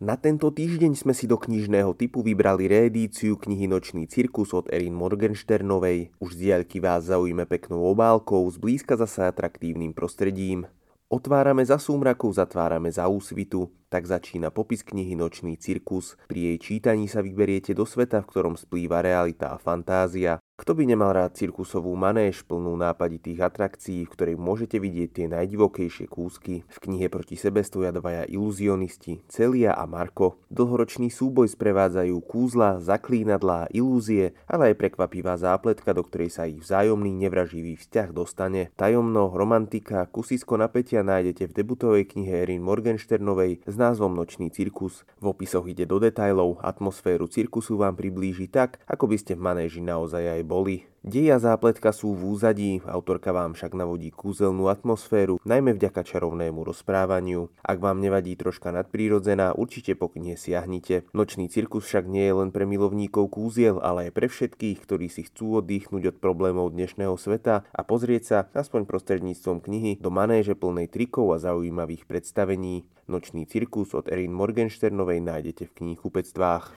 Na tento týždeň sme si do knižného typu vybrali reedíciu knihy Nočný cirkus od Erin Morgensternovej. Už z diaľky vás zaujíme peknou obálkou, zblízka zasa atraktívnym prostredím. Otvárame za súmraku, zatvárame za úsvitu, tak začína popis knihy Nočný cirkus. Pri jej čítaní sa vyberiete do sveta, v ktorom splýva realita a fantázia. Kto by nemal rád cirkusovú manéž plnú nápaditých atrakcií, v ktorej môžete vidieť tie najdivokejšie kúsky? V knihe proti sebe stoja dvaja iluzionisti, Celia a Marko. Dlhoročný súboj sprevádzajú kúzla, zaklínadlá, ilúzie, ale aj prekvapivá zápletka, do ktorej sa ich vzájomný nevraživý vzťah dostane. Tajomno, romantika, kusisko napätia nájdete v debutovej knihe Erin Morgensternovej s názvom Nočný cirkus. V opisoch ide do detajlov, atmosféru cirkusu vám priblíži tak, ako by ste v manéži naozaj aj boli. Deja zápletka sú v úzadí, autorka vám však navodí kúzelnú atmosféru, najmä vďaka čarovnému rozprávaniu. Ak vám nevadí troška nadprírodzená, určite po knihe siahnite. Nočný cirkus však nie je len pre milovníkov kúziel, ale aj pre všetkých, ktorí si chcú oddychnúť od problémov dnešného sveta a pozrieť sa, aspoň prostredníctvom knihy, do manéže plnej trikov a zaujímavých predstavení. Nočný cirkus od Erin Morgensternovej nájdete v knihkupectvách.